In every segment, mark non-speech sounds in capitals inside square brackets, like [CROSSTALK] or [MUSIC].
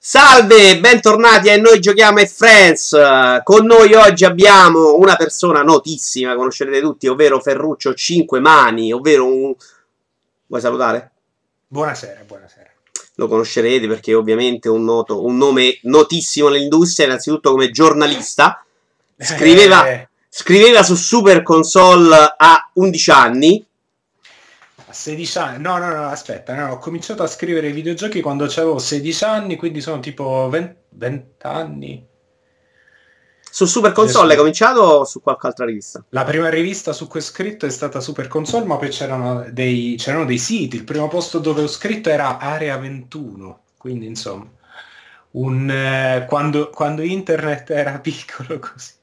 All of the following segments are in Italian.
Salve, bentornati a Noi Giochiamo e Friends. Con noi oggi abbiamo una persona notissima, conoscerete tutti, ovvero Ferruccio Cinque Mani, ovvero un... Vuoi salutare? Buonasera, buonasera. Lo conoscerete perché ovviamente è un, noto, un nome notissimo nell'industria, innanzitutto come giornalista. Scriveva, eh. scriveva su Super Console a 11 anni, 16 anni, no, no, no, aspetta, no, ho cominciato a scrivere videogiochi quando avevo 16 anni, quindi sono tipo 20, 20 anni. Su Super Console hai cominciato o su qualche altra rivista? La prima rivista su cui ho scritto è stata Super Console, ma poi c'erano dei, c'erano dei siti. Il primo posto dove ho scritto era Area 21, quindi insomma, un, eh, quando, quando internet era [LAUGHS] piccolo così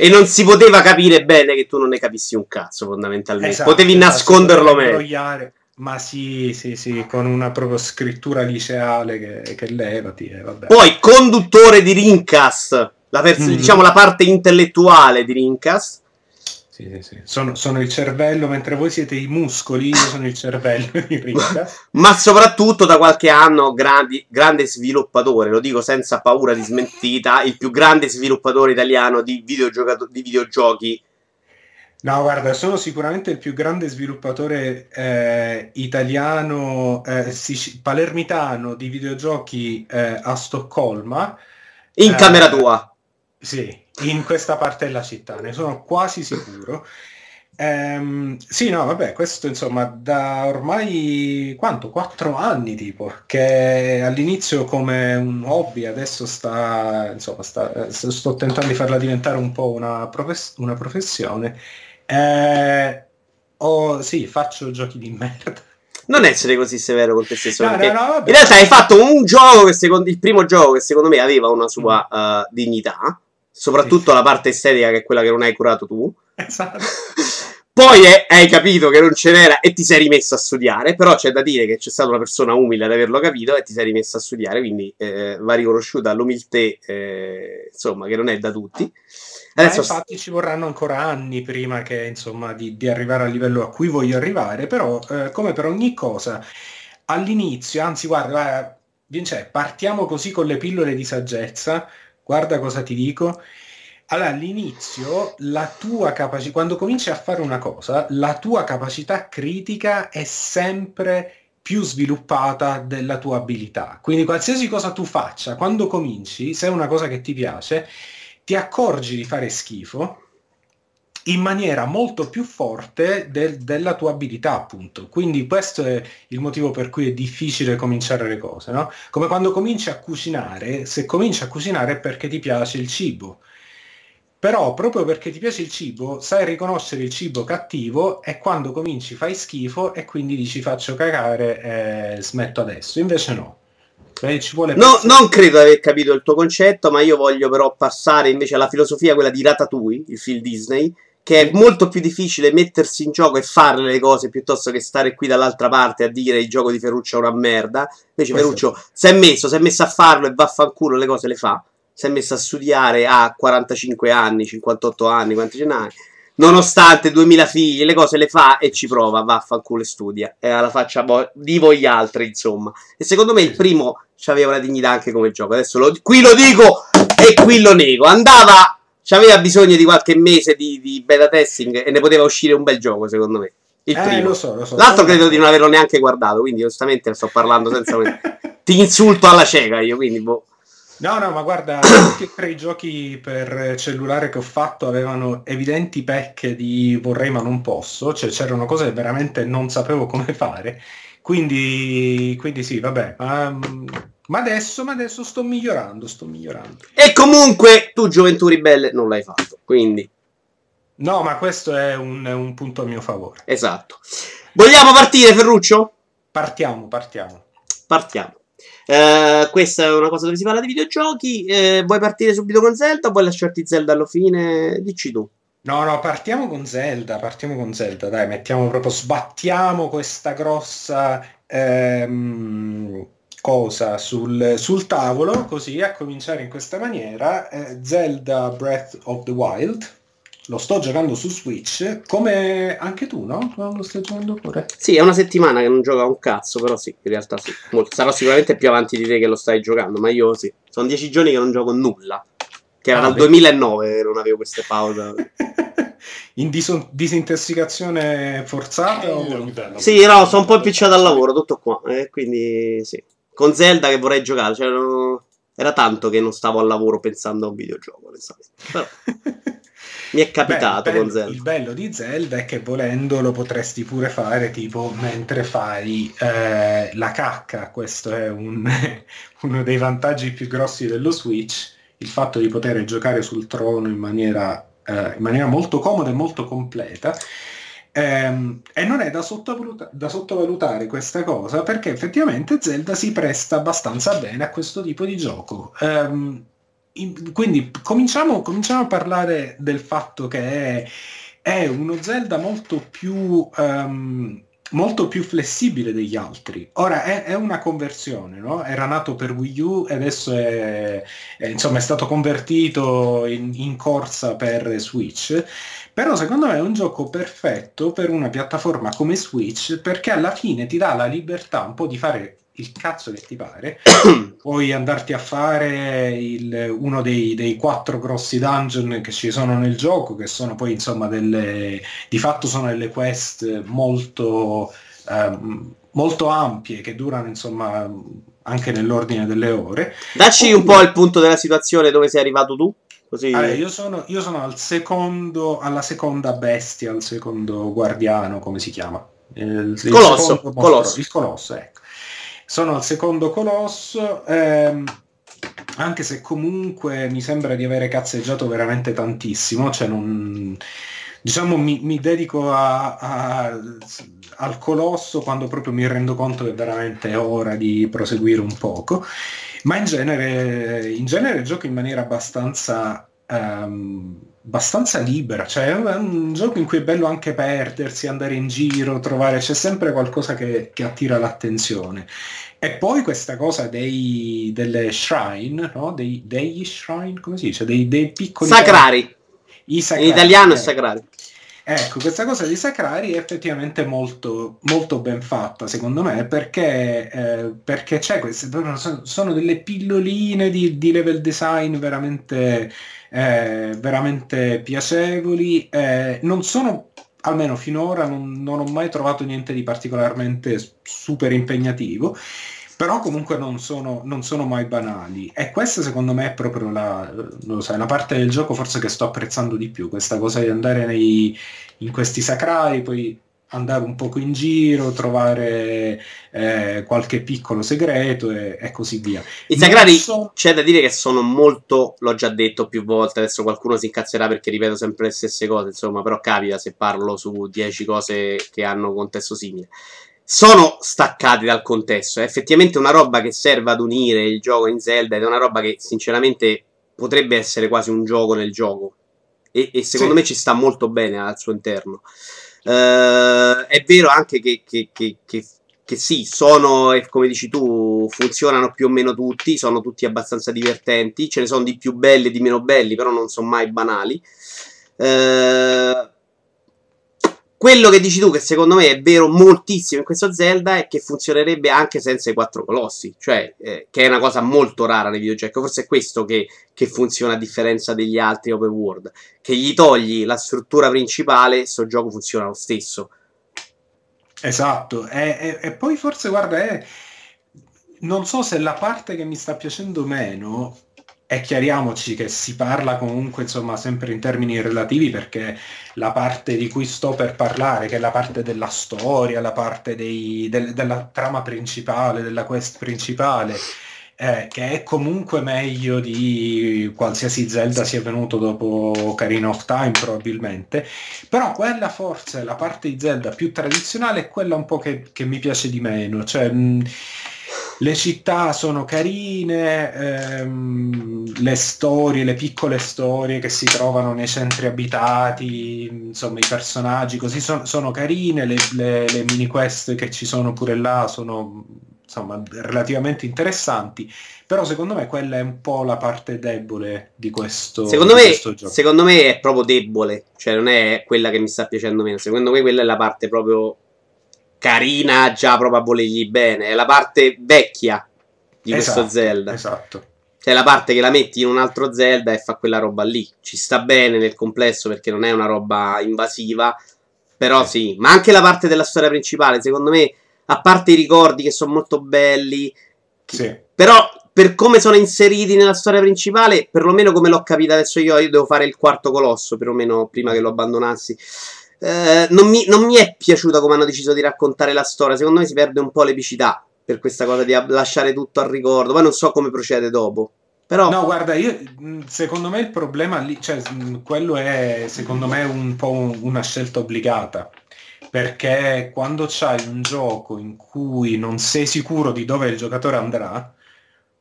e non si poteva capire bene che tu non ne capissi un cazzo fondamentalmente. Esatto, Potevi esatto, nasconderlo meglio. Ma sì, sì, sì, con una proprio scrittura liceale che, che levati. Eh, vabbè. Poi conduttore di Rincast, la, pers- mm-hmm. diciamo la parte intellettuale di Rincast sì, sì, sì. Sono, sono, il cervello, mentre voi siete i muscoli, io sono il cervello. [LAUGHS] Ma soprattutto da qualche anno grandi, grande sviluppatore, lo dico senza paura di smentita, il più grande sviluppatore italiano di, di videogiochi. No, guarda, sono sicuramente il più grande sviluppatore eh, italiano, eh, sic- palermitano di videogiochi eh, a Stoccolma. In camera eh, tua. Sì, in questa parte della città, ne sono quasi sicuro. Ehm, sì, no, vabbè, questo insomma da ormai quanto? Quattro anni tipo, che all'inizio come un hobby, adesso sta, insomma, sta, sto tentando di farla diventare un po' una, profes- una professione. Eh, oh, sì, faccio giochi di merda. Non essere così severo con te stesso. No, no, no, in realtà hai fatto un gioco che secondo il primo gioco che secondo me aveva una sua uh, dignità soprattutto sì. la parte estetica che è quella che non hai curato tu. Esatto. [LAUGHS] Poi è, hai capito che non ce n'era e ti sei rimesso a studiare, però c'è da dire che c'è stata una persona umile ad averlo capito e ti sei rimesso a studiare, quindi eh, va riconosciuta l'umiltà, eh, insomma, che non è da tutti. Adesso infatti ci vorranno ancora anni prima che, insomma, di, di arrivare al livello a cui voglio arrivare, però eh, come per ogni cosa, all'inizio, anzi guarda, Vince, partiamo così con le pillole di saggezza, guarda cosa ti dico. Allora, all'inizio, la tua capacità, quando cominci a fare una cosa, la tua capacità critica è sempre più sviluppata della tua abilità. Quindi qualsiasi cosa tu faccia, quando cominci, se è una cosa che ti piace, ti accorgi di fare schifo in maniera molto più forte del, della tua abilità, appunto. Quindi questo è il motivo per cui è difficile cominciare le cose, no? Come quando cominci a cucinare, se cominci a cucinare è perché ti piace il cibo. Però proprio perché ti piace il cibo, sai riconoscere il cibo cattivo e quando cominci fai schifo e quindi dici faccio cagare e eh, smetto adesso. Invece no. No, non credo di aver capito il tuo concetto, ma io voglio però passare invece alla filosofia, quella di Ratatouille, il film Disney, che è molto più difficile mettersi in gioco e fare le cose piuttosto che stare qui dall'altra parte a dire il gioco di Ferruccio è una merda. Invece Questo. Ferruccio si è messo, si è messo a farlo e vaffanculo le cose le fa. Si è messo a studiare a 45 anni, 58 anni, quanti ce n'hai? Nonostante 2000 figli, le cose le fa e ci prova, vaffanculo e studia. E alla faccia di voi altri, insomma. E secondo me il primo aveva una dignità anche come gioco. Adesso lo, qui lo dico e qui lo nego. Andava aveva bisogno di qualche mese di, di, beta testing e ne poteva uscire un bel gioco, secondo me. Il eh, primo. Lo so, lo so, L'altro credo di non averlo neanche guardato, quindi onestamente sto parlando senza... [LAUGHS] Ti insulto alla cieca io, quindi boh. No, no, ma guarda, [COUGHS] tutti e tre i giochi per cellulare che ho fatto avevano evidenti pecche di vorrei ma non posso, cioè c'erano cose che veramente non sapevo come fare. Quindi, quindi sì, vabbè, um, ma adesso, ma adesso sto migliorando, sto migliorando. E comunque tu Gioventù Ribelle non l'hai fatto, quindi... No, ma questo è un, un punto a mio favore. Esatto. Vogliamo partire, Ferruccio? Partiamo, partiamo. Partiamo. Uh, questa è una cosa dove si parla di videogiochi. Uh, vuoi partire subito con Zelda o vuoi lasciarti Zelda alla fine? Dici tu. No, no, partiamo con Zelda, partiamo con Zelda, dai, mettiamo proprio, sbattiamo questa grossa ehm, cosa sul, sul, tavolo, così a cominciare in questa maniera, eh, Zelda Breath of the Wild, lo sto giocando su Switch, come anche tu, no? Lo stai giocando pure? Sì, è una settimana che non gioca un cazzo, però sì, in realtà sì. Molto. Sarò sicuramente più avanti di te che lo stai giocando, ma io sì. Sono dieci giorni che non gioco nulla. Che era ah, dal 2009 che non avevo queste pause. [LAUGHS] in dis- disintossicazione forzata? Eh, o... Sì, no, sono un po' impicciato al lavoro, tutto qua. Eh, quindi sì. Con Zelda che vorrei giocare, cioè, no... era tanto che non stavo al lavoro pensando a un videogioco, Però... [LAUGHS] Mi è capitato Beh, con Zelda. Il bello di Zelda è che volendo lo potresti pure fare tipo mentre fai eh, la cacca. Questo è un, [LAUGHS] uno dei vantaggi più grossi dello Switch, il fatto di poter giocare sul trono in maniera, eh, in maniera molto comoda e molto completa. Ehm, e non è da, da, sottovalutare questa cosa perché effettivamente Zelda si presta abbastanza bene a questo tipo di gioco. Ehm, quindi cominciamo, cominciamo, a parlare del fatto che è, è uno Zelda molto più, um, molto più, flessibile degli altri. Ora è, è una conversione, no? era nato per Wii U e adesso è, è, insomma, stato convertito in, in corsa per Switch. Però secondo me è un gioco perfetto per una piattaforma come Switch perché alla fine ti dà la libertà un po' di fare il cazzo che ti pare, [COUGHS] puoi andarti a fare il, uno dei, dei, quattro grossi dungeon che ci sono nel gioco, che sono poi insomma delle, di fatto sono delle quest molto, ehm, molto ampie che durano insomma anche nell'ordine delle ore. Dacci Oppure... un po' il punto della situazione dove sei arrivato tu. Così... Allora, io, sono, io sono al secondo, alla seconda bestia, al secondo guardiano, come si chiama? Il, il colosso, colosso. Il colosso, ecco sono al secondo colosso, ehm, anche se comunque mi sembra di avere cazzeggiato veramente tantissimo, cioè non, diciamo mi, mi dedico a, a, al colosso quando proprio mi rendo conto che veramente è ora di proseguire un poco, ma in genere, in genere gioco in maniera abbastanza... Um, abbastanza libera, cioè è un gioco in cui è bello anche perdersi, andare in giro, trovare, c'è sempre qualcosa che, che attira l'attenzione. E poi questa cosa dei, delle shrine, no? Dei, degli shrine, come si dice? Dei, dei piccoli... Sacrari. I sacrari. In italiano è eh. sacrari. Ecco, questa cosa di sacrari è effettivamente molto, molto ben fatta, secondo me, perché, eh, perché c'è queste, sono delle pilloline di, di level design veramente eh, veramente piacevoli. Eh, non sono, almeno finora, non, non, ho mai trovato niente di particolarmente super impegnativo, però comunque non sono, non sono mai banali. E questa secondo me è proprio la, so, la, parte del gioco forse che sto apprezzando di più, questa cosa di andare nei, in questi sacrai, poi andare un poco in giro, trovare eh, qualche piccolo segreto e, e così via. I sagrati so... c'è da dire che sono molto, l'ho già detto più volte, adesso qualcuno si incazzerà perché ripeto sempre le stesse cose, insomma, però capita se parlo su 10 cose che hanno contesto simile. Sono staccati dal contesto, è effettivamente una roba che serve ad unire il gioco in Zelda ed è una roba che sinceramente potrebbe essere quasi un gioco nel gioco e, e secondo sì. me ci sta molto bene al suo interno. Uh, è vero anche che, che, che, che, sì, sono, come dici tu, funzionano più o meno tutti, sono tutti abbastanza divertenti, ce ne sono di più belli e di meno belli, però non sono mai banali. Uh, quello che dici tu, che secondo me è vero moltissimo in questo Zelda, è che funzionerebbe anche senza i quattro colossi, cioè eh, che è una cosa molto rara nei videogiochi. Forse è questo che, che, funziona a differenza degli altri open world, che gli togli la struttura principale, sto gioco funziona lo stesso. Esatto, e, poi forse guarda, è, non so se la parte che mi sta piacendo meno e chiariamoci che si parla comunque insomma sempre in termini relativi perché la parte di cui sto per parlare, che è la parte della storia, la parte dei, del, della trama principale, della quest principale, eh, che è comunque meglio di qualsiasi Zelda sia venuto dopo Ocarina of Time probabilmente, però quella forse, la parte di Zelda più tradizionale è quella un po' che, che mi piace di meno, cioè... Mh, le città sono carine, ehm, le storie, le piccole storie che si trovano nei centri abitati, insomma i personaggi così son, sono carine, le, le, le, mini quest che ci sono pure là sono, insomma relativamente interessanti, però secondo me quella è un po' la parte debole di questo, secondo di me, questo gioco. Secondo me è proprio debole, cioè non è quella che mi sta piacendo meno, secondo me quella è la parte proprio carina, già proprio a volergli bene, è la parte vecchia di esatto, questo Zelda. Esatto. Cioè la parte che la metti in un altro Zelda e fa quella roba lì. Ci sta bene nel complesso perché non è una roba invasiva. Però sì, ma anche la parte della storia principale, secondo me, a parte i ricordi che sono molto belli, sì. però per come sono inseriti nella storia principale, perlomeno come l'ho capita adesso io, io devo fare il quarto colosso, perlomeno prima che lo abbandonassi. Eh, non, mi, non mi è piaciuta come hanno deciso di raccontare la storia, secondo me si perde un po' l'epicità per questa cosa di lasciare tutto al ricordo. Poi non so come procede dopo. Però... No, guarda, io, secondo me il problema lì, cioè, quello è secondo me un po' una scelta obbligata. Perché quando c'hai un gioco in cui non sei sicuro di dove il giocatore andrà,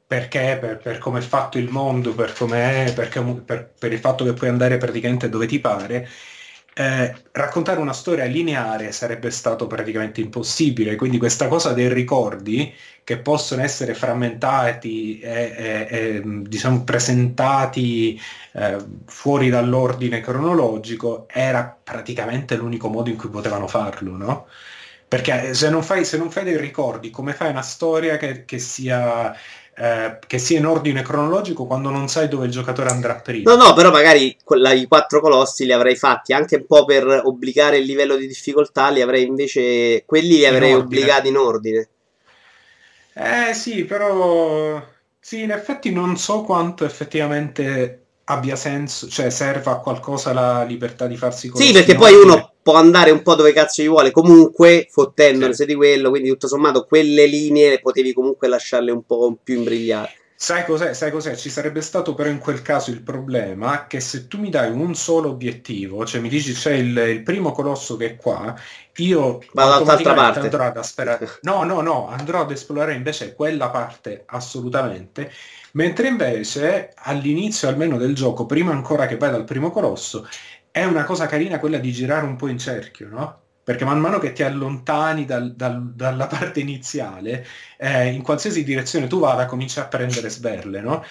perché per, per come è fatto il mondo, per, è, perché, per, per il fatto che puoi andare praticamente dove ti pare, eh, raccontare una storia lineare sarebbe stato praticamente impossibile, quindi questa cosa dei ricordi che possono essere frammentati e, e, e diciamo presentati eh, fuori dall'ordine cronologico era praticamente l'unico modo in cui potevano farlo, no? Perché se non fai, se non fai dei ricordi, come fai una storia che, che sia eh, che sia in ordine cronologico quando non sai dove il giocatore andrà prima. No, no, però magari quella, i quattro colossi li avrei fatti anche un po' per obbligare il livello di difficoltà, li avrei invece quelli li avrei obbligati in ordine. Eh sì, però sì, in effetti non so quanto effettivamente abbia senso, cioè serva a qualcosa la libertà di farsi colossi. Sì, perché poi uno può andare un po' dove cazzo gli vuole, comunque fottendose sì. di quello, quindi tutto sommato quelle linee potevi comunque lasciarle un po' più imbrigliate. Sai cos'è? Sai cos'è? Ci sarebbe stato però in quel caso il problema che se tu mi dai un solo obiettivo, cioè mi dici c'è il, il primo colosso che è qua, io Vado dall'altra parte. andrò ad asperare. [LAUGHS] No, no, no, andrò ad esplorare invece quella parte assolutamente, mentre invece all'inizio almeno del gioco, prima ancora che vai dal primo colosso, è una cosa carina quella di girare un po' in cerchio, no? Perché man mano che ti allontani dal, dal, dalla parte iniziale, eh, in qualsiasi direzione tu vada, cominci a prendere sberle, no?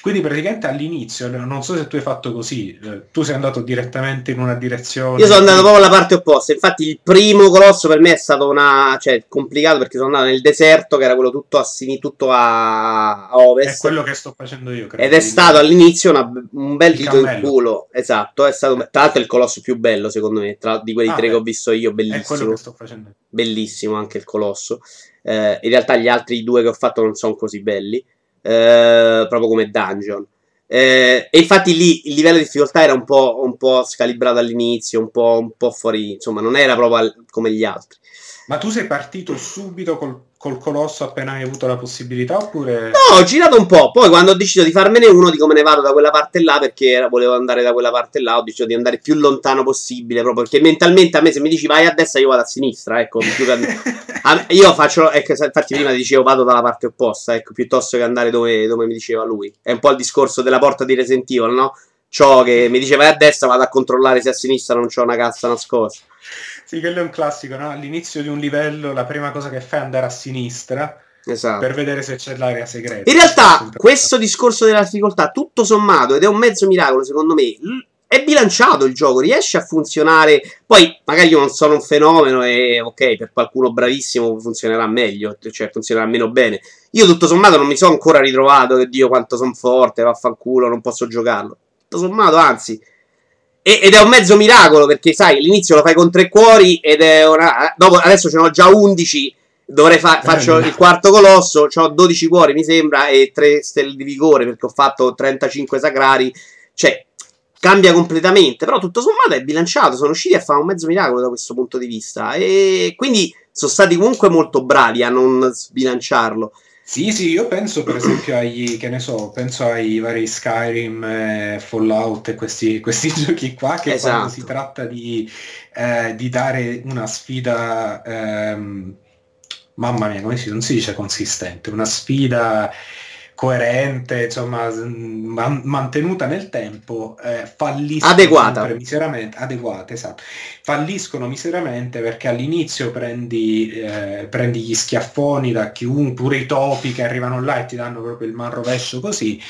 Quindi praticamente all'inizio, non so se tu hai fatto così, eh, tu sei andato direttamente in una direzione. Io sono andato proprio alla parte opposta. Infatti, il primo colosso per me è stato una, cioè, complicato perché sono andato nel deserto, che era quello tutto a sinistra, tutto a, a ovest. È quello che sto facendo io. Credo, Ed è stato all'inizio una, un bel dito in culo. Esatto, è stato tra l'altro il colosso più bello, secondo me, tra, di quelli ah, tre beh. che ho visto io. Bellissimo. È quello che sto facendo. Bellissimo anche il colosso. Eh, in realtà, gli altri due che ho fatto non sono così belli. Eh, proprio come dungeon. Eh, e infatti lì il livello di difficoltà era un po', un po scalibrato all'inizio, un po', un po', fuori, insomma, non era proprio al, come gli altri. Ma tu sei partito subito col, col, colosso appena hai avuto la possibilità oppure... No, ho girato un po', poi quando ho deciso di farmene uno dico me ne vado da quella parte là perché era, volevo andare da quella parte là, ho deciso di andare più lontano possibile proprio perché mentalmente a me se mi dici vai a destra io vado a sinistra, ecco, [LAUGHS] a, io faccio, ecco, infatti prima dicevo vado dalla parte opposta, ecco, piuttosto che andare dove, dove mi diceva lui. È un po' il discorso della porta di Resident Evil, no? Ciò che mi dice vai a destra vado a controllare se a sinistra non c'ho una cassa nascosta. Sì, quello è un classico, no? All'inizio di un livello la prima cosa che fai è andare a sinistra esatto. per vedere se c'è l'area segreta. In realtà questo discorso della difficoltà, tutto sommato, ed è un mezzo miracolo secondo me, è bilanciato il gioco, riesce a funzionare. Poi magari io non sono un fenomeno e ok, per qualcuno bravissimo funzionerà meglio, cioè funzionerà meno bene. Io tutto sommato non mi sono ancora ritrovato che Dio quanto sono forte, vaffanculo, non posso giocarlo. Tutto sommato, anzi, ed è un mezzo miracolo perché, sai, all'inizio lo fai con tre cuori ed è una. Dopo, adesso ce n'ho già 11. Dovrei fa- faccio il quarto colosso. Ho 12 cuori, mi sembra, e 3 stelle di vigore perché ho fatto 35 sacrari. Cioè, cambia completamente. Però tutto sommato è bilanciato. Sono riusciti a fare un mezzo miracolo da questo punto di vista. E quindi sono stati comunque molto bravi a non sbilanciarlo. Sì, sì, io penso per esempio agli, che ne so, penso ai vari Skyrim, eh, Fallout e questi, [LAUGHS] questi, giochi qua che esatto. quando si tratta di, eh, di dare una sfida, ehm, mamma mia, come si, non si dice consistente, una sfida coerente, insomma, man- mantenuta nel tempo, eh, falliscono adeguata. miseramente, adeguata, esatto. falliscono miseramente perché all'inizio prendi, eh, prendi gli schiaffoni da chiunque, pure i topi che arrivano là e ti danno proprio il man rovescio così,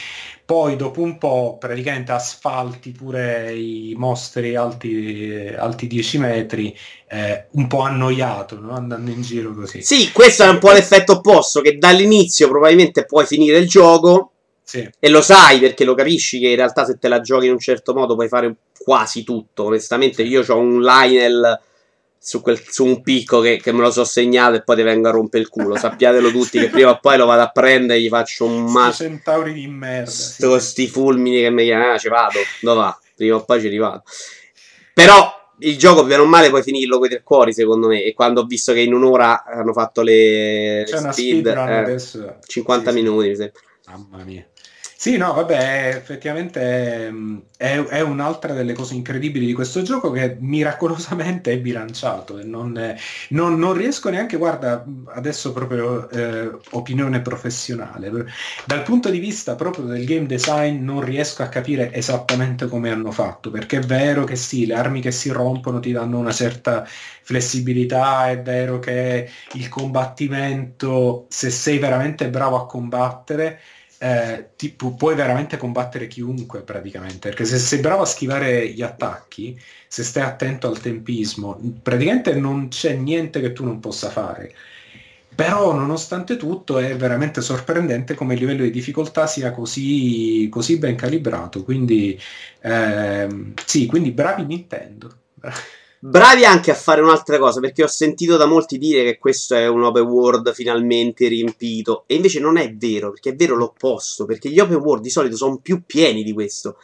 poi dopo un po' praticamente asfalti pure i mostri alti, alti 10 metri, eh, un po' annoiato, no? andando in giro così. Sì, questo è un po' l'effetto opposto, che dall'inizio probabilmente puoi finire il gioco sì. e lo sai perché lo capisci che in realtà se te la giochi in un certo modo puoi fare quasi tutto. Onestamente io ho un Lionel su, quel, su un picco che, che, me lo so segnato e poi ti vengo a rompere il culo. Sappiatelo tutti che prima o poi lo vado a prendere e gli faccio un mazzo. centauri di merda. Sto, sì. Sti fulmini che mi chiamano, ah, ci vado, dove va? Prima o poi ci rivado. Però il gioco, bene o male, puoi finirlo con i tre cuori, secondo me. E quando ho visto che in un'ora hanno fatto le C'è speed, una speed eh, 50 sì, minuti, sì. Mamma mia. Sì, no, vabbè, effettivamente ehm, è, è, un'altra delle cose incredibili di questo gioco che miracolosamente è bilanciato e non, non, non riesco neanche, guarda, adesso proprio eh, opinione professionale, dal punto di vista proprio del game design non riesco a capire esattamente come hanno fatto, perché è vero che sì, le armi che si rompono ti danno una certa flessibilità, è vero che il combattimento, se sei veramente bravo a combattere, eh, ti, pu- puoi veramente combattere chiunque praticamente, perché se sei bravo a schivare gli attacchi, se stai attento al tempismo, praticamente non c'è niente che tu non possa fare. Però nonostante tutto è veramente sorprendente come il livello di difficoltà sia così, così ben calibrato. Quindi ehm, sì, quindi bravi Nintendo. [LAUGHS] Bravi anche a fare un'altra cosa, perché ho sentito da molti dire che questo è un open world finalmente riempito, e invece non è vero, perché è vero l'opposto, perché gli open world di solito sono più pieni di questo.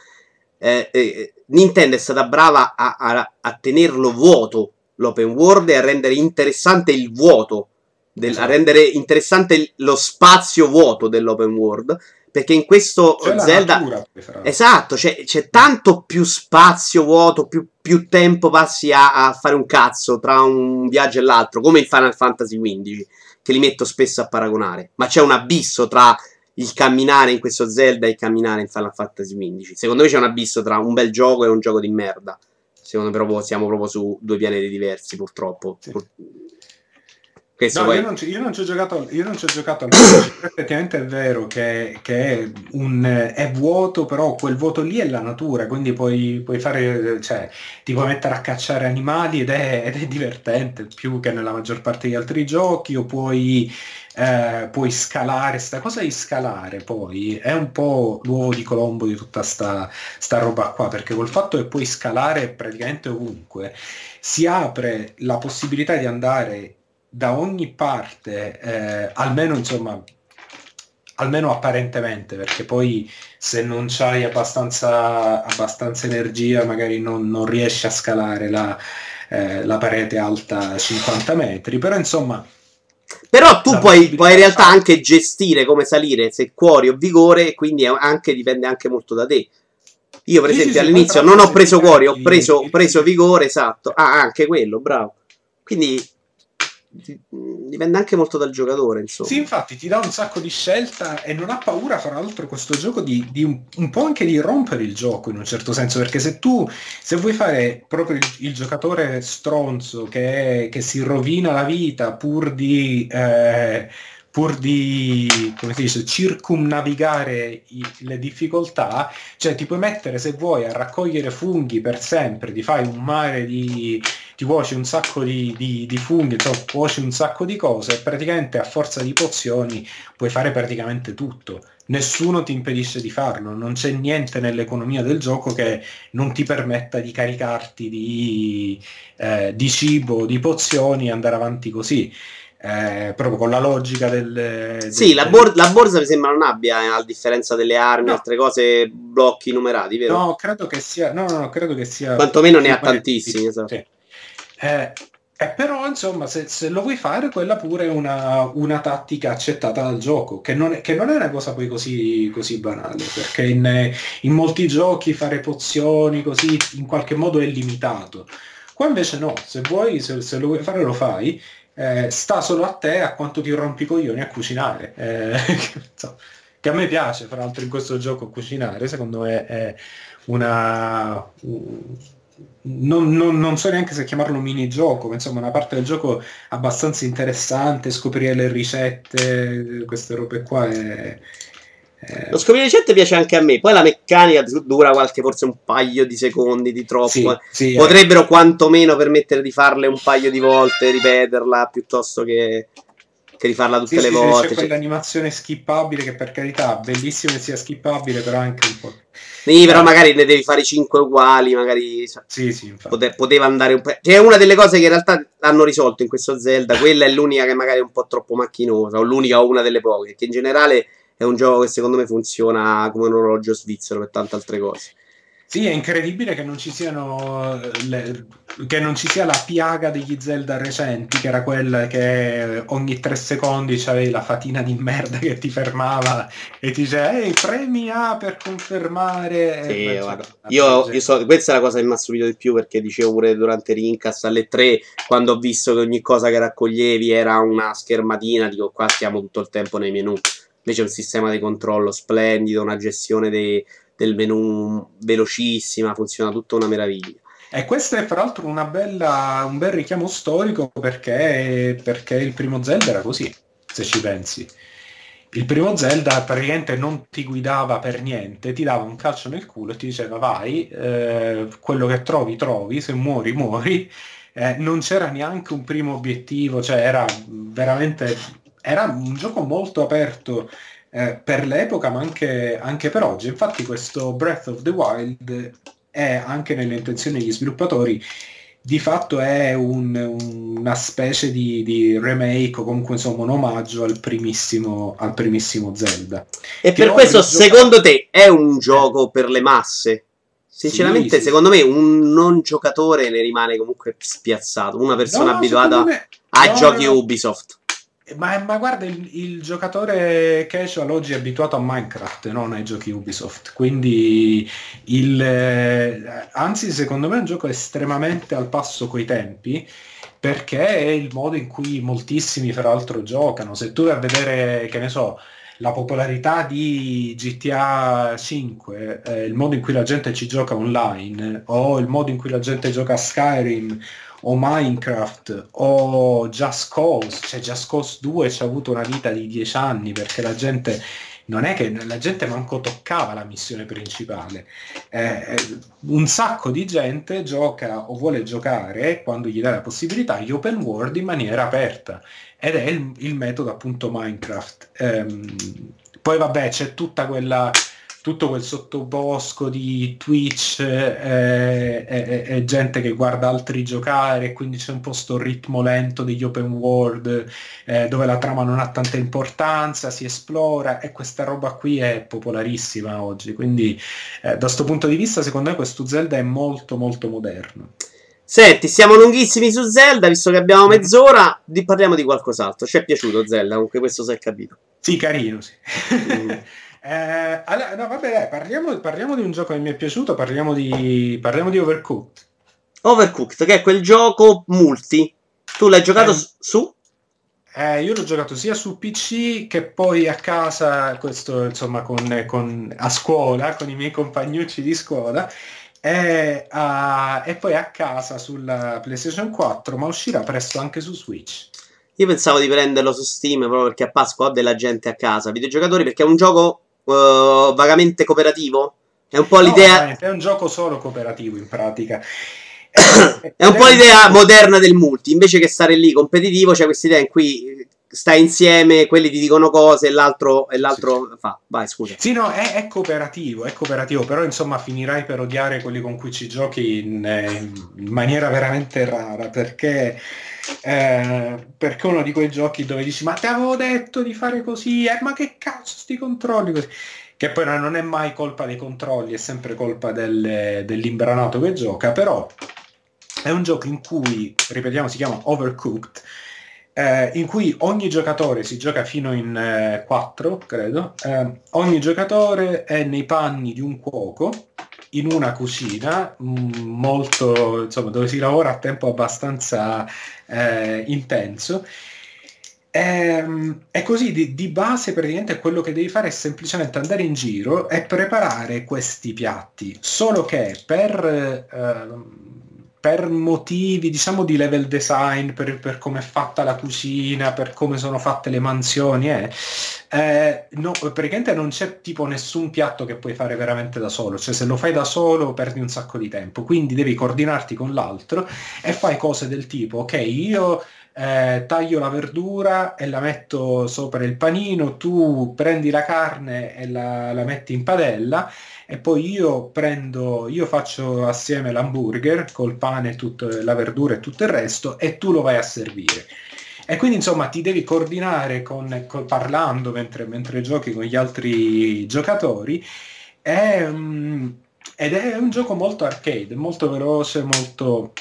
Eh, eh, Nintendo è stata brava a, a, a, tenerlo vuoto l'open world e a rendere interessante il vuoto, del, esatto. a rendere interessante lo spazio vuoto dell'open world perché in questo c'è Zelda natura, esatto c'è, c'è, tanto più spazio vuoto più, più tempo passi a, a, fare un cazzo tra un viaggio e l'altro come il Final Fantasy XV che li metto spesso a paragonare. Ma c'è un abisso tra il camminare in questo Zelda e il camminare in Final Fantasy XV secondo me c'è un abisso tra un bel gioco e un gioco di merda. Secondo me proprio, siamo proprio su due pianeti diversi purtroppo. Sì. Pur- no, poi... io, non ci, ho giocato, io non ci ho giocato effettivamente è vero che, che è, un, è, vuoto, però quel vuoto lì è la natura, quindi puoi, puoi fare, cioè, ti puoi mettere a cacciare animali ed è, ed è divertente, più che nella maggior parte degli altri giochi, o puoi, eh, puoi scalare, sta cosa di scalare poi è un po' l'uovo di Colombo di tutta sta, sta roba qua, perché col fatto che puoi scalare praticamente ovunque, si apre la possibilità di andare da ogni parte, eh, almeno insomma, almeno apparentemente, perché poi se non c'hai abbastanza, abbastanza energia magari non, non riesci a scalare la, eh, la parete alta 50 metri, però insomma... Però tu puoi, puoi, in realtà anche gestire come salire, se cuori o vigore, quindi anche, dipende anche molto da te. Io per sì, esempio sì, all'inizio non ho preso cuori, ho preso, preso vigore, esatto. Ah, anche quello, bravo. Quindi dipende anche molto dal giocatore. Insomma. Sì, infatti ti dà un sacco di scelta e non ha paura, fra l'altro, questo gioco di, di un, un, po' anche di rompere il gioco in un certo senso. Perché se tu se vuoi fare proprio il, il giocatore stronzo che, che, si rovina la vita pur di. Eh, pur di come si dice, circumnavigare i, le difficoltà, cioè ti puoi mettere se vuoi a raccogliere funghi per sempre, ti fai un mare di, ti cuoci un sacco di, di, di funghi, cioè cuoci un sacco di cose e praticamente a forza di pozioni puoi fare praticamente tutto. Nessuno ti impedisce di farlo, non c'è niente nell'economia del gioco che non ti permetta di caricarti di, eh, di cibo, di pozioni e andare avanti così. Eh, proprio con la logica del... del sì, la, bor- la, borsa mi sembra non abbia, eh, a differenza delle armi, no. altre cose, blocchi numerati, vero? No, credo che sia... No, no, no credo che sia... Quantomeno ne ha tantissimi, esatto. Sì. Eh, eh, però, insomma, se, se, lo vuoi fare, quella pure è una, una tattica accettata dal gioco, che non, è, che non è una cosa poi così, così banale, perché in, in, molti giochi fare pozioni così in qualche modo è limitato. Qua invece no, se vuoi, se, se lo vuoi fare lo fai, eh, sta solo a te a quanto ti rompi i coglioni a cucinare. Eh, [LAUGHS] che a me piace, fra l'altro in questo gioco cucinare, secondo me è una... Non, non, non, so neanche se chiamarlo minigioco, ma insomma una parte del gioco abbastanza interessante, scoprire le ricette, queste robe qua è, eh... Lo scoprire ricette piace anche a me. Poi la meccanica dura qualche forse un paio di secondi di troppo. Sì, sì, eh. Potrebbero eh. quantomeno permettere di farle un paio di volte, ripeterla piuttosto che, che rifarla tutte sì, le volte. C'è cioè... quell'animazione skippabile che per carità bellissimo che sia skippabile, però anche un po'. Sì, però magari ne devi fare 5 uguali, magari sì, sì, pote- poteva andare un po'. Cioè, è una delle cose che in realtà hanno risolto in questo Zelda. Quella è l'unica che magari è un po' troppo macchinosa, o l'unica o una delle poche, che in generale è un gioco che secondo me funziona come un orologio svizzero per tante altre cose. Sì, è incredibile che non ci siano le, che non ci sia la piaga degli Zelda recenti, che era quella che ogni tre secondi c'avevi la fatina di merda che ti fermava e ti diceva ehi premi A per confermare. Sì, Beh, io, io so, questa è la cosa che mi ha stupito di più perché dicevo pure durante Rincast alle 3 quando ho visto che ogni cosa che raccoglievi era una schermatina, dico qua stiamo tutto il tempo nei menu. Invece un sistema di controllo splendido, una gestione dei, del menu velocissima, funziona tutta una meraviglia. E questo è fra l'altro bella, un bel richiamo storico perché, perché il primo Zelda era così, se ci pensi. Il primo Zelda praticamente non ti guidava per niente, ti dava un calcio nel culo e ti diceva vai, eh, quello che trovi trovi, se muori muori. Eh, non c'era neanche un primo obiettivo, cioè era veramente era un gioco molto aperto eh, per l'epoca, ma anche, anche, per oggi. Infatti questo Breath of the Wild è anche nelle intenzioni degli sviluppatori di fatto è un, una specie di, di, remake o comunque insomma un omaggio al primissimo, al primissimo Zelda. E per questo secondo te è un gioco per le masse? Sinceramente, sì, secondo me un non giocatore ne rimane comunque spiazzato. Una persona no, abituata me... a no, giochi no. Ubisoft. Ma, ma, guarda, il, il, giocatore casual oggi è abituato a Minecraft, non ai giochi Ubisoft. Quindi, il, eh, anzi, secondo me è un gioco estremamente al passo coi tempi, perché è il modo in cui moltissimi, fra l'altro, giocano. Se tu vai a vedere, che ne so, la popolarità di GTA 5, eh, il modo in cui la gente ci gioca online, o il modo in cui la gente gioca a Skyrim, o Minecraft o Just Cause, cioè Just Cause 2 ci ha avuto una vita di 10 anni perché la gente non è che la gente manco toccava la missione principale. Eh, eh, un sacco di gente gioca o vuole giocare quando gli dà la possibilità gli open world in maniera aperta ed è il, il metodo appunto Minecraft. Eh, poi vabbè c'è tutta quella tutto quel sottobosco di Twitch e, e, e, gente che guarda altri giocare, quindi c'è un po' sto ritmo lento degli open world eh, dove la trama non ha tanta importanza, si esplora e questa roba qui è popolarissima oggi, quindi eh, da questo punto di vista secondo me questo Zelda è molto molto moderno. Senti, siamo lunghissimi su Zelda, visto che abbiamo mm-hmm. mezz'ora, di, parliamo di qualcos'altro. Ci è piaciuto Zelda, comunque questo si è capito. Sì, carino, sì. [LAUGHS] Eh, allora, no, vabbè, dai, parliamo, parliamo, di un gioco che mi è piaciuto, parliamo di, parliamo di Overcooked. Overcooked, che è quel gioco multi. Tu l'hai giocato eh, su? Eh, io l'ho giocato sia su PC che poi a casa, questo insomma con, con, a scuola, con i miei compagnucci di scuola, e, uh, e poi a casa sulla PlayStation 4, ma uscirà presto anche su Switch. Io pensavo di prenderlo su Steam proprio perché a Pasqua ho della gente a casa, videogiocatori, perché è un gioco uh, vagamente cooperativo? È un po' no, l'idea. È un gioco solo cooperativo in pratica. è un po' l'idea moderna del multi. Invece che stare lì competitivo, c'è questa idea in cui stai insieme, quelli ti dicono cose e l'altro, e l'altro sì. fa. Vai, scusa. Sì, no, è, è, cooperativo, è cooperativo, però insomma finirai per odiare quelli con cui ci giochi in, in maniera veramente rara, perché, eh, perché uno di quei giochi dove dici ma ti avevo detto di fare così, eh, ma che cazzo sti controlli così. Che poi non è mai colpa dei controlli, è sempre colpa del, dell'imbranato che gioca, però è un gioco in cui, ripetiamo, si chiama Overcooked, eh, in cui ogni giocatore si gioca fino in eh, 4, credo, eh, ogni giocatore è nei panni di un cuoco in una cucina mm, molto, insomma, dove si lavora a tempo abbastanza eh, intenso. È, ehm, così, di, di, base praticamente quello che devi fare è semplicemente andare in giro e preparare questi piatti, solo che per, eh, per motivi diciamo di level design, per, per come è fatta la cucina, per come sono fatte le mansioni, eh, eh, no, praticamente non c'è tipo nessun piatto che puoi fare veramente da solo, cioè se lo fai da solo perdi un sacco di tempo, quindi devi coordinarti con l'altro e fai cose del tipo, ok, io eh, taglio la verdura e la metto sopra il panino, tu prendi la carne e la, la metti in padella e poi io prendo, io faccio assieme l'hamburger col pane, tutto, la verdura e tutto il resto e tu lo vai a servire. E quindi insomma ti devi coordinare con, con, parlando mentre, mentre, giochi con gli altri giocatori. E, um, ed è un gioco molto arcade, molto veloce, molto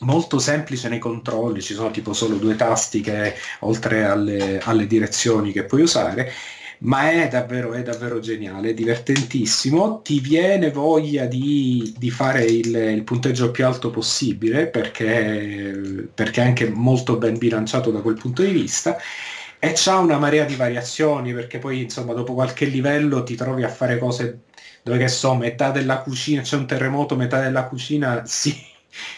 molto semplice nei controlli, ci sono tipo solo due tasti che oltre alle, alle direzioni che puoi usare, ma è davvero, è davvero geniale, è divertentissimo, ti viene voglia di, di fare il, il, punteggio più alto possibile perché, perché è anche molto ben bilanciato da quel punto di vista. E c'ha una marea di variazioni perché poi insomma dopo qualche livello ti trovi a fare cose dove che so, metà della cucina, c'è un terremoto, metà della cucina si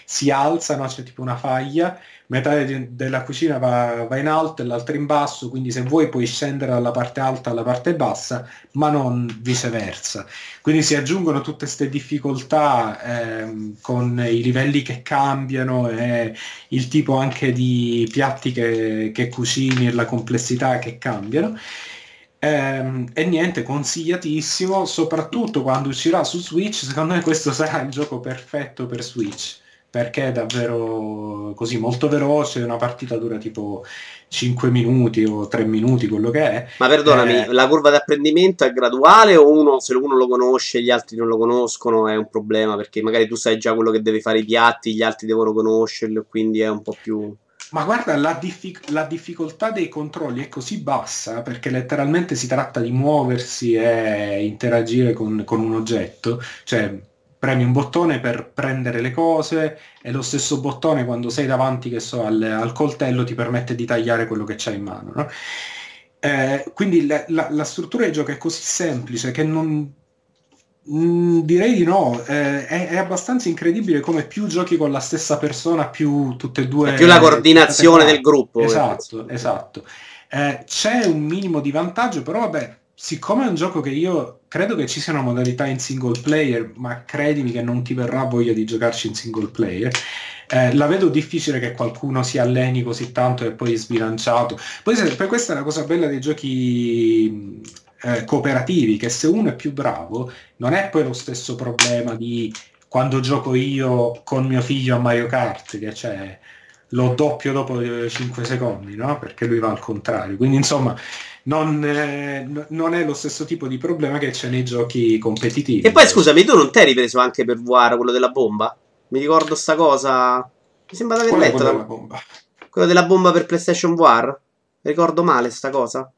si alzano, c'è tipo una faglia, metà de- della cucina va, va, in alto e l'altra in basso, quindi se vuoi puoi scendere dalla parte alta alla parte bassa, ma non viceversa. Quindi si aggiungono tutte queste difficoltà ehm, con i livelli che cambiano e il tipo anche di piatti che, che cucini e la complessità che cambiano. Ehm, e niente, consigliatissimo, soprattutto quando uscirà su Switch, secondo me questo sarà il gioco perfetto per Switch perché è davvero così molto veloce, una partita dura tipo 5 minuti o 3 minuti, quello che è. Ma perdonami, eh, la curva di apprendimento è graduale o uno, se uno lo conosce e gli altri non lo conoscono è un problema? Perché magari tu sai già quello che devi fare i piatti, gli altri devono conoscerlo, quindi è un po' più... Ma guarda, la, diffic- la difficoltà dei controlli è così bassa perché letteralmente si tratta di muoversi e interagire con, con un oggetto, cioè premi un bottone per prendere le cose e lo stesso bottone quando sei davanti che so, al, al coltello ti permette di tagliare quello che c'hai in mano. No? Eh, quindi la, la, la, struttura del gioco è così semplice che non mh, mm, direi di no. Eh, è, è, abbastanza incredibile come più giochi con la stessa persona, più tutte e due. È più la coordinazione del gruppo. Esatto, esatto. Eh, c'è un minimo di vantaggio, però vabbè, siccome è un gioco che io credo che ci sia una modalità in single player, ma credimi che non ti verrà voglia di giocarci in single player, eh, la vedo difficile che qualcuno si alleni così tanto e poi sbilanciato. Poi se, per questa è la cosa bella dei giochi eh, cooperativi, che se uno è più bravo, non è poi lo stesso problema di quando gioco io con mio figlio a Mario Kart, che c'è lo doppio dopo 5 secondi, no? Perché lui va al contrario. Quindi insomma non, eh, non, è lo stesso tipo di problema che c'è nei giochi competitivi. E poi scusami, tu non ti eri preso anche per VR quello della bomba? Mi ricordo sta cosa. Mi sembra di aver letto. Quello della bomba? Quello della bomba per PlayStation VR? Ricordo male sta cosa?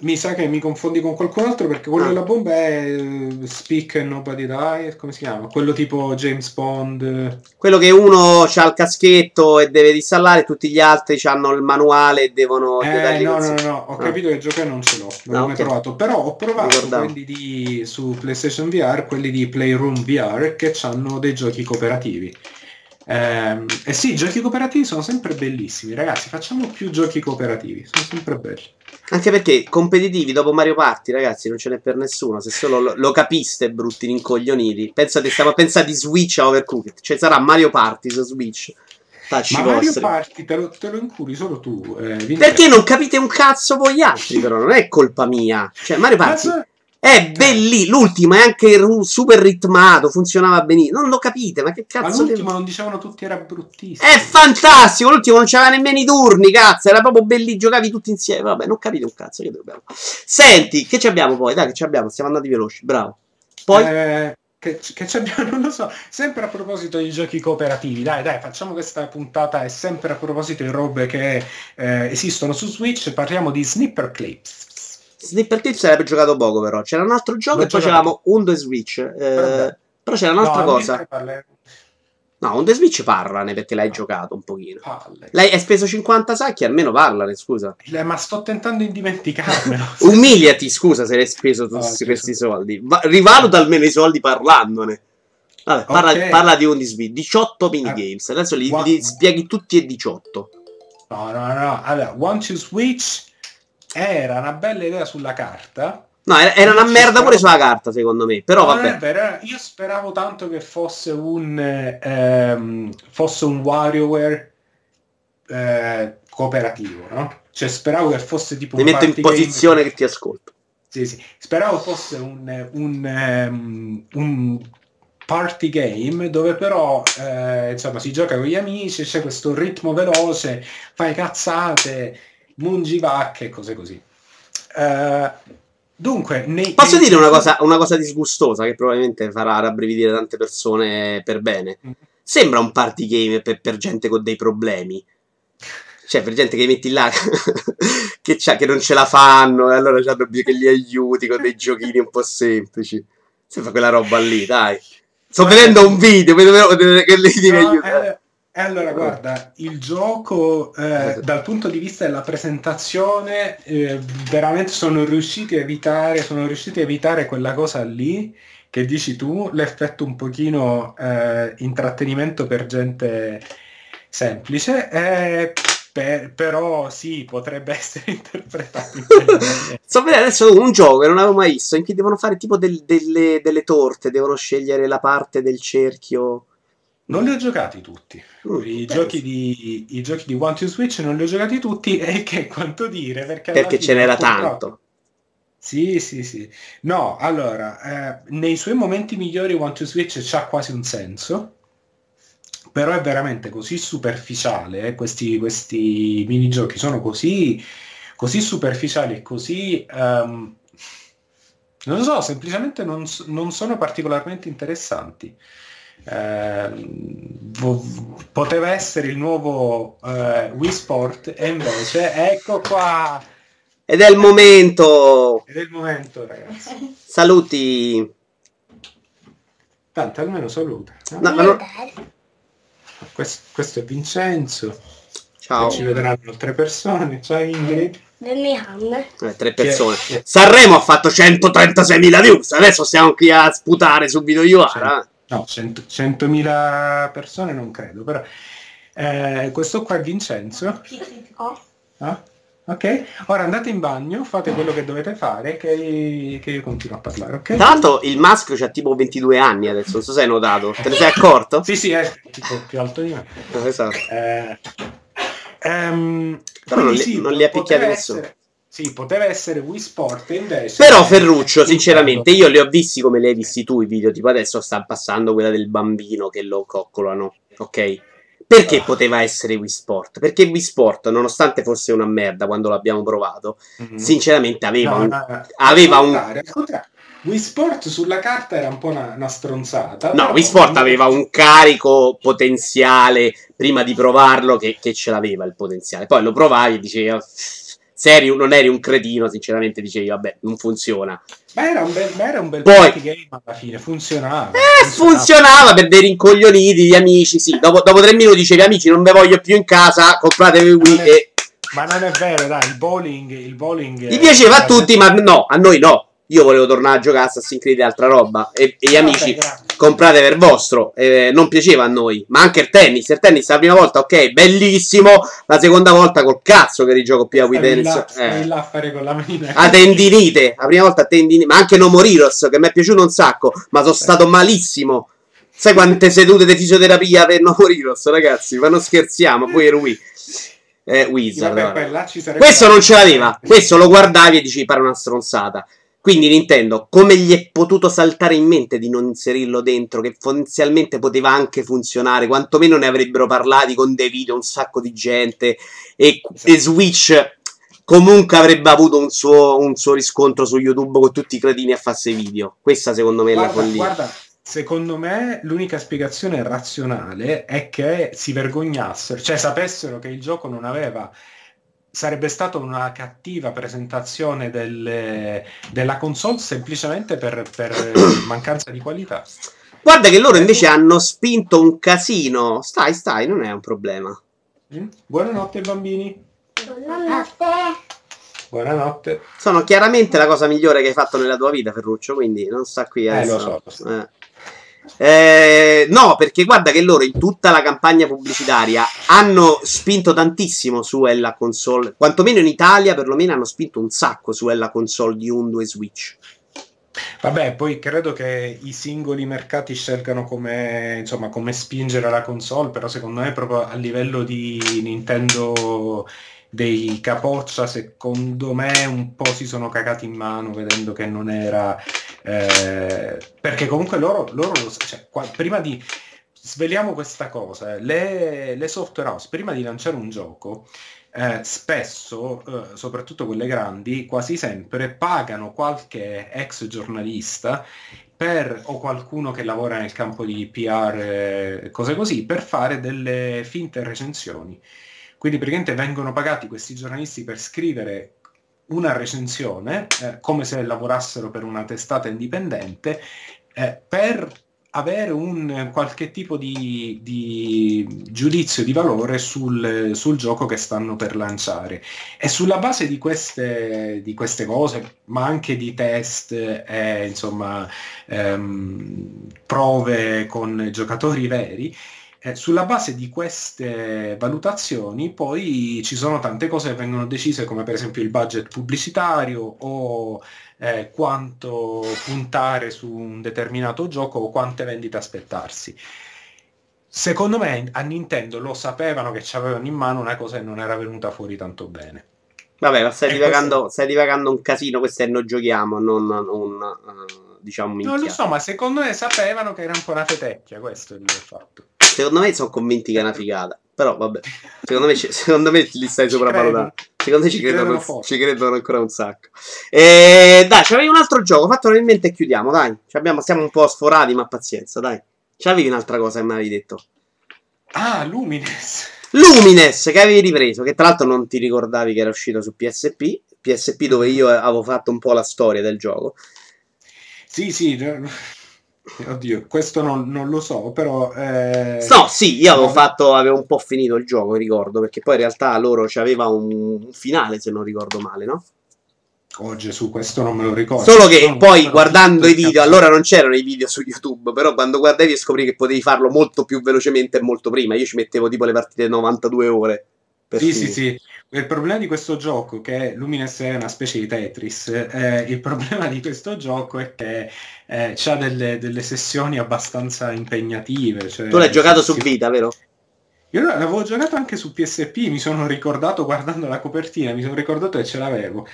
Mi sa che mi confondi con qualcun altro perché quello ah. della bomba è uh, Speak and Nobody Die, come si chiama? Quello tipo James Bond. Quello che uno ha il caschetto e deve installare, tutti gli altri hanno il manuale e devono... Eh, no, no, no, no, ho ah. capito che giocare non ce l'ho, non l'ho mai provato, però ho provato quelli di, su PlayStation VR, quelli di Playroom VR che hanno dei giochi cooperativi. Eh, eh sì, i giochi cooperativi sono sempre bellissimi, ragazzi. Facciamo più giochi cooperativi, sono sempre belli. Anche perché competitivi dopo Mario Party, ragazzi, non ce n'è per nessuno. Se solo lo, lo capiste, brutti rincoglioniti. Pensate, stiamo a pensare di Switch a Overcooked. Cioè, sarà Mario Party su Switch. Tacci Ma Mario Party te lo, te lo incuri solo tu. Eh, perché non capite un cazzo voi altri, però non è colpa mia. Cioè, Mario Party. È bellissimo, l'ultimo è anche super ritmato, funzionava benissimo. Non lo capite, ma che cazzo. Ma l'ultimo non dicevano tutti era bruttissimo. È fantastico, l'ultimo non c'aveva nemmeno i turni, cazzo, era proprio bellissimo, giocavi tutti insieme. Vabbè, non capite un cazzo che dobbiamo. Senti, che ci abbiamo poi? Dai, che ci abbiamo, siamo andati veloci, bravo. Poi eh, che, che ci abbiamo, [LAUGHS] non lo so, sempre a proposito di giochi cooperativi, dai, dai, facciamo questa puntata è sempre a proposito di robe che eh, esistono su Switch, parliamo di Snipper Clips. Snipper Clips sarebbe giocato poco però. C'era un altro gioco L'ho e poi c'avevamo un 2 Switch. Eh, però c'era un'altra no, cosa. No, on the Switch parlane perché l'hai giocato un pochino. Palle. Lei hai speso 50 sacchi, almeno parlane, scusa. Eh, ma sto tentando di dimenticarmelo. [LAUGHS] Umiliati, scusa, se hai speso tutti oh, questi soldi. Va- rivaluta almeno i soldi parlandone. Vabbè, parla, okay. parla di the Switch. 18 minigames. Adesso li, li, spieghi tutti e 18. No, no, no. Allora, One to Switch era una bella idea sulla carta No, era, era una merda pure sulla carta, secondo me. Però no, vabbè. Vero, io speravo tanto che fosse un ehm, fosse un WarioWare eh, cooperativo, no? Cioè speravo che fosse tipo Mi metto in posizione game. che ti ascolto. Sì, sì. Speravo fosse un, un, um, un party game dove però eh, insomma si gioca con gli amici, c'è questo ritmo veloce, fai cazzate, mungi vacche e cose così. Uh, Dunque, nei, posso nei... dire una cosa, una cosa, disgustosa che probabilmente farà rabbrividire tante persone per bene. Mm. Sembra un party game per, per, gente con dei problemi. Cioè, per gente che metti là [LAUGHS] che, che, non ce la fanno e allora hanno bisogno che li aiuti con dei giochini un po' semplici. Sembra quella roba lì, dai. Sto vedendo un video, vedo che li devi no, aiutare. Eh e allora guarda, il gioco eh, dal punto di vista della presentazione eh, veramente sono riusciti a evitare, sono riusciti a evitare quella cosa lì che dici tu, l'effetto un pochino eh, intrattenimento per gente semplice, eh, per, però sì, potrebbe [LAUGHS] essere interpretato. In Sto vedendo adesso un gioco che non avevo mai visto, in cui devono fare tipo del, delle, delle torte, devono scegliere la parte del cerchio non li ho giocati tutti. Uh, I, giochi di, I, giochi di, One to Switch non li ho giocati tutti [LAUGHS] e che quanto dire perché, perché ce n'era tanto. Sì, sì, sì. No, allora, eh, nei suoi momenti migliori One to Switch c'ha quasi un senso, però è veramente così superficiale, eh, questi, questi minigiochi sono così, così superficiali e così... Um, non lo so, semplicemente non, non sono particolarmente interessanti. Eh, poteva essere il nuovo eh, Wii Sport e invece ecco qua. Ed è il momento. Ed è il momento ragazzi. Saluti. Tanto almeno saluta. No, no. Questo, questo, è Vincenzo. Ciao. Ci vedranno tre persone. Ciao Ingrid. Eh, tre persone. Sanremo ha fatto 136.000 views. Adesso stiamo qui a sputare su video Iuara no, 100.000 persone non credo, però eh, questo qua è Vincenzo. Oh. Ah, ok, ora andate in bagno, fate quello che dovete fare, che, che io continuo a parlare, ok? Tra l'altro il maschio c'ha tipo 22 anni adesso, non so se hai notato, te ne sei accorto? sì, sì, è tipo più alto di me. esatto. Eh, ehm, però non li, sì, non li ha picchiati nessuno. Essere sì, poteva essere Wii Sport invece. Però Ferruccio, sinceramente, io li ho visti come li hai visti tu i video, tipo adesso sta passando quella del bambino che lo coccolano, ok? Perché ah. poteva essere Wii Sport? Perché Wii Sport, nonostante fosse una merda quando l'abbiamo provato, mm-hmm. sinceramente aveva no, un... No, no. Aveva un... Wii Sport sulla carta era un po' una, una stronzata. No, Wii Sport aveva un carico potenziale prima di provarlo che, che ce l'aveva il potenziale. Poi lo provavi e dicevi se eri, non eri un cretino, sinceramente dicevi, vabbè, non funziona. Ma era un bel, era un bel Poi, game alla fine, funzionava. Eh, funzionava. funzionava per dei rincoglioniti, gli amici, sì. Dopo, dopo tre minuti dicevi, amici, non ve voglio più in casa, compratevi Wii e... Ma non è vero, dai, il bowling... Il bowling Gli piaceva a tutti, ma no, a noi no. Io volevo tornare a giocare a Assassin's Creed e altra roba. E, e gli amici, comprate per vostro. Eh, non piaceva a noi. Ma anche il tennis. Il tennis la prima volta, ok, bellissimo. La seconda volta col cazzo che rigioco più a Wii Tennis. Eh. là a fare con la manina. A tendinite. La prima volta a tendinite. Ma anche No Moriros, che mi è piaciuto un sacco. Ma sono stato malissimo. Sai quante sedute di fisioterapia per No Moriros, ragazzi? Ma non scherziamo. Poi ero Wii. Eh, Wizard. Vabbè, Questo non ce l'aveva. Questo lo guardavi e dici pare una stronzata. Quindi Nintendo, come gli è potuto saltare in mente di non inserirlo dentro, che potenzialmente poteva anche funzionare, quantomeno ne avrebbero parlati con dei video un sacco di gente e, esatto. e Switch comunque avrebbe avuto un suo, un suo, riscontro su YouTube con tutti i cretini a farsi video. Questa secondo me guarda, è la follia. Guarda, secondo me l'unica spiegazione razionale è che si vergognassero, cioè sapessero che il gioco non aveva sarebbe stata una cattiva presentazione delle, della console semplicemente per, per [COUGHS] mancanza di qualità. Guarda che loro invece hanno spinto un casino. Stai, stai, non è un problema. Mm? Buonanotte bambini. Buonanotte. Buonanotte. Sono chiaramente la cosa migliore che hai fatto nella tua vita, Ferruccio, quindi non sta qui a... Eh, lo so. Lo so. Eh. Eh, no, perché guarda che loro in tutta la campagna pubblicitaria hanno spinto tantissimo su Ella Console, quantomeno in Italia perlomeno hanno spinto un sacco su Ella Console di Undo e Switch. Vabbè, poi credo che i singoli mercati scelgano come, insomma, come spingere la console, però secondo me proprio a livello di Nintendo dei capoccia, secondo me un po' si sono cagati in mano vedendo che non era... Eh, perché comunque loro, loro cioè, qua, prima di... Sveliamo questa cosa, le, le software house prima di lanciare un gioco eh, spesso, eh, soprattutto quelle grandi, quasi sempre pagano qualche ex giornalista per, o qualcuno che lavora nel campo di PR, eh, cose così, per fare delle finte recensioni. Quindi praticamente vengono pagati questi giornalisti per scrivere una recensione, eh, come se lavorassero per una testata indipendente, eh, per avere un qualche tipo di, di giudizio di valore sul, sul, gioco che stanno per lanciare. E sulla base di queste, di queste cose, ma anche di test e insomma ehm, prove con giocatori veri, eh, sulla base di queste valutazioni poi ci sono tante cose che vengono decise come per esempio il budget pubblicitario o eh, quanto puntare su un determinato gioco o quante vendite aspettarsi. Secondo me a Nintendo lo sapevano che ci avevano in mano una cosa che non era venuta fuori tanto bene. Vabbè, ma stai, divagando, questo... stai divagando un casino, questo è noi giochiamo, non un... Uh, diciamo minchia. Non lo so, ma secondo me sapevano che era un po' una fetecchia, questo è il fatto. Secondo me sono convinti che è una figata. Però vabbè, secondo me, secondo me li stai sopravvalutando. Secondo me ci, ci credono, credono ci credono ancora un sacco. E, dai, c'avevi un altro gioco, fatelo in mente e chiudiamo, dai. Abbiamo, stiamo un po' sforati, ma pazienza, dai. C'avevi un'altra cosa che mi avevi detto. Ah, Lumines. Lumines, che avevi ripreso, che tra l'altro non ti ricordavi che era uscito su PSP. PSP dove io avevo fatto un po' la storia del gioco. Sì, sì, Oddio, questo non, non, lo so, però... Eh... No, sì, io avevo fatto, avevo un po' finito il gioco, ricordo, perché poi in realtà loro c'aveva un, un finale, se non ricordo male, no? Oh Gesù, questo non me lo ricordo. Solo che no, poi guardando i video, allora non c'erano i video su YouTube, però quando guardavi e scoprì che potevi farlo molto più velocemente e molto prima. Io ci mettevo tipo le partite 92 ore. Sì, sì, sì. Il problema di questo gioco, che Lumines è una specie di Tetris, eh, il [LAUGHS] problema di questo gioco è che eh, ha delle, delle, sessioni abbastanza impegnative. Cioè tu l'hai giocato su Vita, vero? Io l'avevo giocato anche su PSP, mi sono ricordato guardando la copertina, mi sono ricordato che ce l'avevo.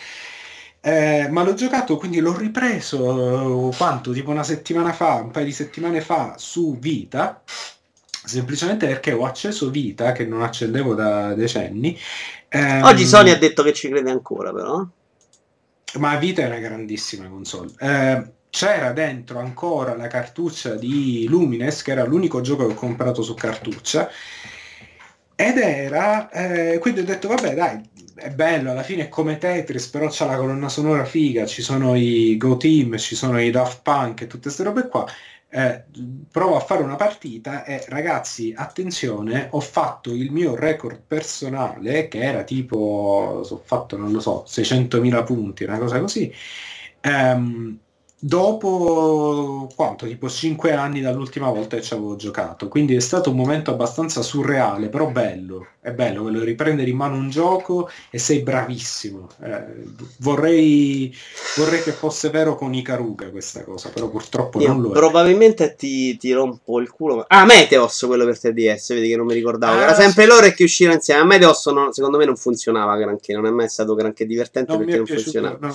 Eh, ma l'ho giocato, quindi l'ho ripreso quanto? Tipo una settimana fa, un paio di settimane fa su Vita semplicemente perché ho acceso Vita che non accendevo da decenni. Ehm... Oggi Sony ha detto che ci crede ancora, però. Ma Vita è una grandissima console. Eh, c'era dentro ancora la cartuccia di Lumines, che era l'unico gioco che ho comprato su cartuccia. Ed era, eh, quindi ho detto, vabbè dai, è bello, alla fine è come Tetris, però c'ha la colonna sonora figa, ci sono i Go Team, ci sono i Daft Punk e tutte queste robe qua eh, provo a fare una partita e ragazzi attenzione ho fatto il mio record personale che era tipo ho fatto non lo so 600.000 punti una cosa così. Ehm, dopo quanto? Tipo 5 anni dall'ultima volta che ci avevo giocato. Quindi è stato un momento abbastanza surreale però bello. È bello quello di riprendere in mano un gioco e sei bravissimo. Eh, vorrei, vorrei che fosse vero con Ikaruga questa cosa però purtroppo Io non lo è. probabilmente ti, ti, rompo il culo. Ah Meteos quello per 3DS vedi che non mi ricordavo. Ah, era sempre sì. loro che uscivano insieme. A Meteos no, secondo me non funzionava granché non è mai stato granché divertente non perché non piaciuto, funzionava. no.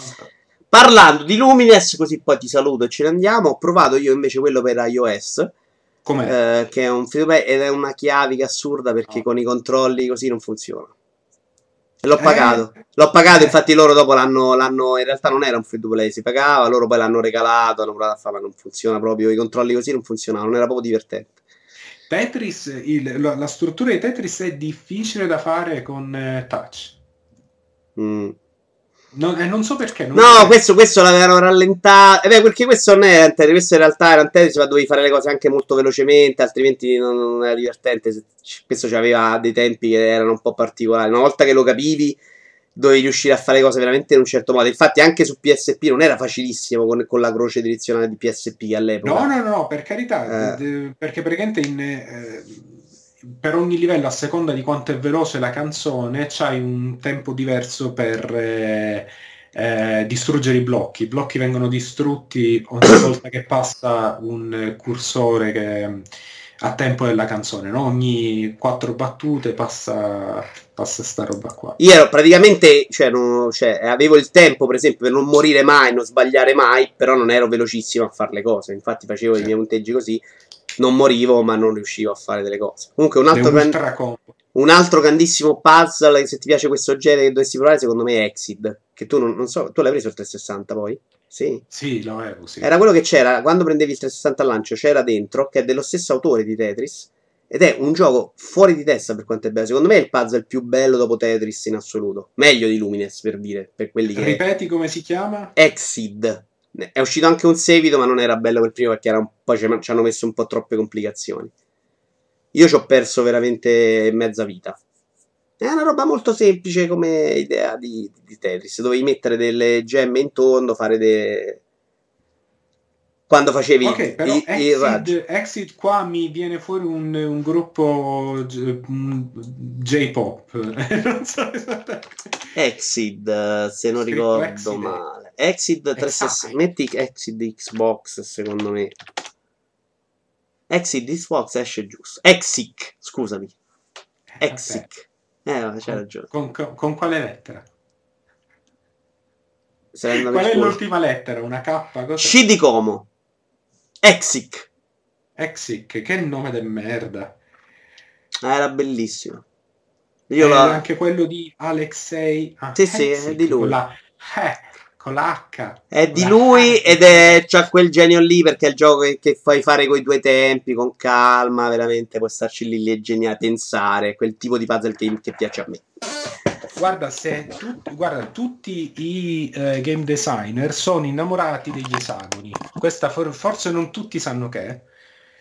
Parlando di Lumines, così poi ti saluto e ce ne andiamo. Ho provato io invece quello per iOS. Com'è? Eh, che è un free ed è una chiavica assurda perché oh. con i controlli così non funziona. L'ho eh. pagato, l'ho pagato, eh. infatti loro dopo l'hanno, l'hanno, in realtà non era un free to play, si pagava, loro poi l'hanno regalato, hanno provato a farlo, non funziona proprio, i controlli così non funzionavano, non era proprio divertente. Tetris, il, la, la, struttura di Tetris è difficile da fare con eh, touch. Mm. Non, eh, non so perché. Non no, questo, questo l'avevano rallentato. Eh beh, perché questo non è Anteri, questo in realtà era Anteri, ma dovevi fare le cose anche molto velocemente, altrimenti non, non era divertente. Questo aveva dei tempi che erano un po' particolari. Una volta che lo capivi, dovevi riuscire a fare cose veramente in un certo modo. Infatti, anche su PSP non era facilissimo con, con la croce direzionale di PSP all'epoca. No, no, no, per carità, eh. perché praticamente in. Eh, per ogni livello, a seconda di quanto è veloce la canzone, c'hai un tempo diverso per eh, eh, distruggere i blocchi. I blocchi vengono distrutti ogni [COUGHS] volta che passa un cursore che, a tempo della canzone, no? ogni quattro battute passa, passa sta roba qua. Io ero praticamente, cioè, non, cioè, avevo il tempo per esempio per non morire mai, non sbagliare mai, però non ero velocissimo a fare le cose, infatti facevo sì. i miei punteggi così non morivo, ma non riuscivo a fare delle cose. Comunque, un altro, gran... un altro grandissimo puzzle. Se ti piace questo genere che dovresti provare, secondo me è Exit. Che tu non, non so, tu l'hai preso il 360 poi? Sì, sì lo avevo. Sì. Era quello che c'era quando prendevi il 360 al lancio, c'era dentro, che è dello stesso autore di Tetris. Ed è un gioco fuori di testa per quanto è bello. Secondo me è il puzzle più bello dopo Tetris in assoluto. Meglio di Lumines per dire. Per quelli che... Ripeti come si chiama? Exit. È uscito anche un seguito, ma non era bello quel primo perché po', ci hanno messo un po' troppe complicazioni. Io ci ho perso veramente mezza vita. È una roba molto semplice come idea di, di Tetris. Dovevi mettere delle gemme in tondo, fare dei. Quando facevi okay, però i, exit, exit, qua mi viene fuori un, un gruppo J-pop. [LAUGHS] non so Exit, se non ricordo exit. male. Exit 360. Metti Exit Xbox, secondo me. Exit Xbox esce giusto. Exic, scusami. Exic. Eh, c'è ragione. Con, con, con, quale lettera? Qual è l'ultima lettera? Una K? Cos'è? C di Como. Exic. Exic, che nome de merda. Ah, era bellissimo. Io la... anche quello di Alexei. Ah, sì, sì, è di lui. La... Eh, con l'H. È di lui ed è c'ha quel genio lì perché è il gioco che, che fai fare con i due tempi, con calma, veramente puoi starci lì, lì è geniale, pensare, quel tipo di puzzle che, che piace a me. Guarda, se tu, guarda, tutti i uh, game designer sono innamorati degli esagoni. Questa for- forse non tutti sanno che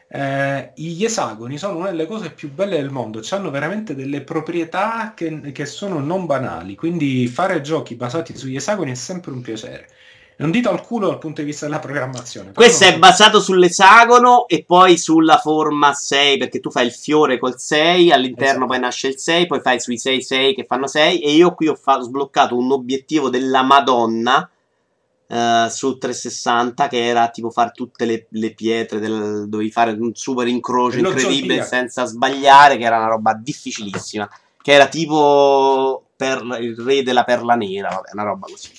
eh, gli esagoni sono una delle cose più belle del mondo, hanno veramente delle proprietà che, che, sono non banali, quindi fare giochi basati sugli esagoni è sempre un piacere. Non dito al culo dal punto di vista della programmazione. Questo è basato sull'esagono e poi sulla forma 6, perché tu fai il fiore col 6, all'interno esatto. poi nasce il 6, poi fai sui 6 6 che fanno 6 e io qui ho fa- sbloccato un obiettivo della Madonna Uh, su 360 che era tipo fare tutte le, le pietre del, dovevi fare un super incrocio incredibile senza sbagliare che era una roba difficilissima che era tipo per il re della perla nera vabbè una roba così.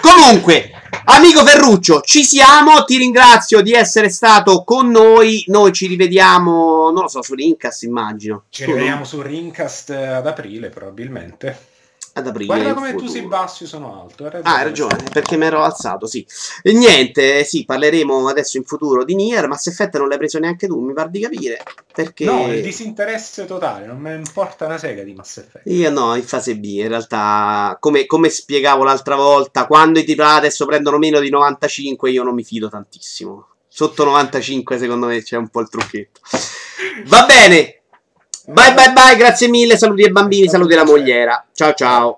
Comunque amico Ferruccio ci siamo ti ringrazio di essere stato con noi noi ci rivediamo non lo so su Rincast immagino. Ci rivediamo su Rincast ad aprile probabilmente ad aprile. Guarda come tu sei basso, io sono alto. Hai ah, hai ragione, perché mi ero alzato, sì. E niente, sì, parleremo adesso in futuro di Nier, Mass Effect non l'hai preso neanche tu, mi pare di capire. Perché... No, il disinteresse totale, non mi importa una sega di Mass Effect. Io no, in fase B, in realtà, come, come spiegavo l'altra volta, quando i titolari adesso prendono meno di 95, io non mi fido tantissimo. Sotto 95 secondo me c'è un po' il trucchetto. Va bene, Bye bye bye, grazie mille, saluti ai bambini, saluti alla mogliera. Ciao ciao.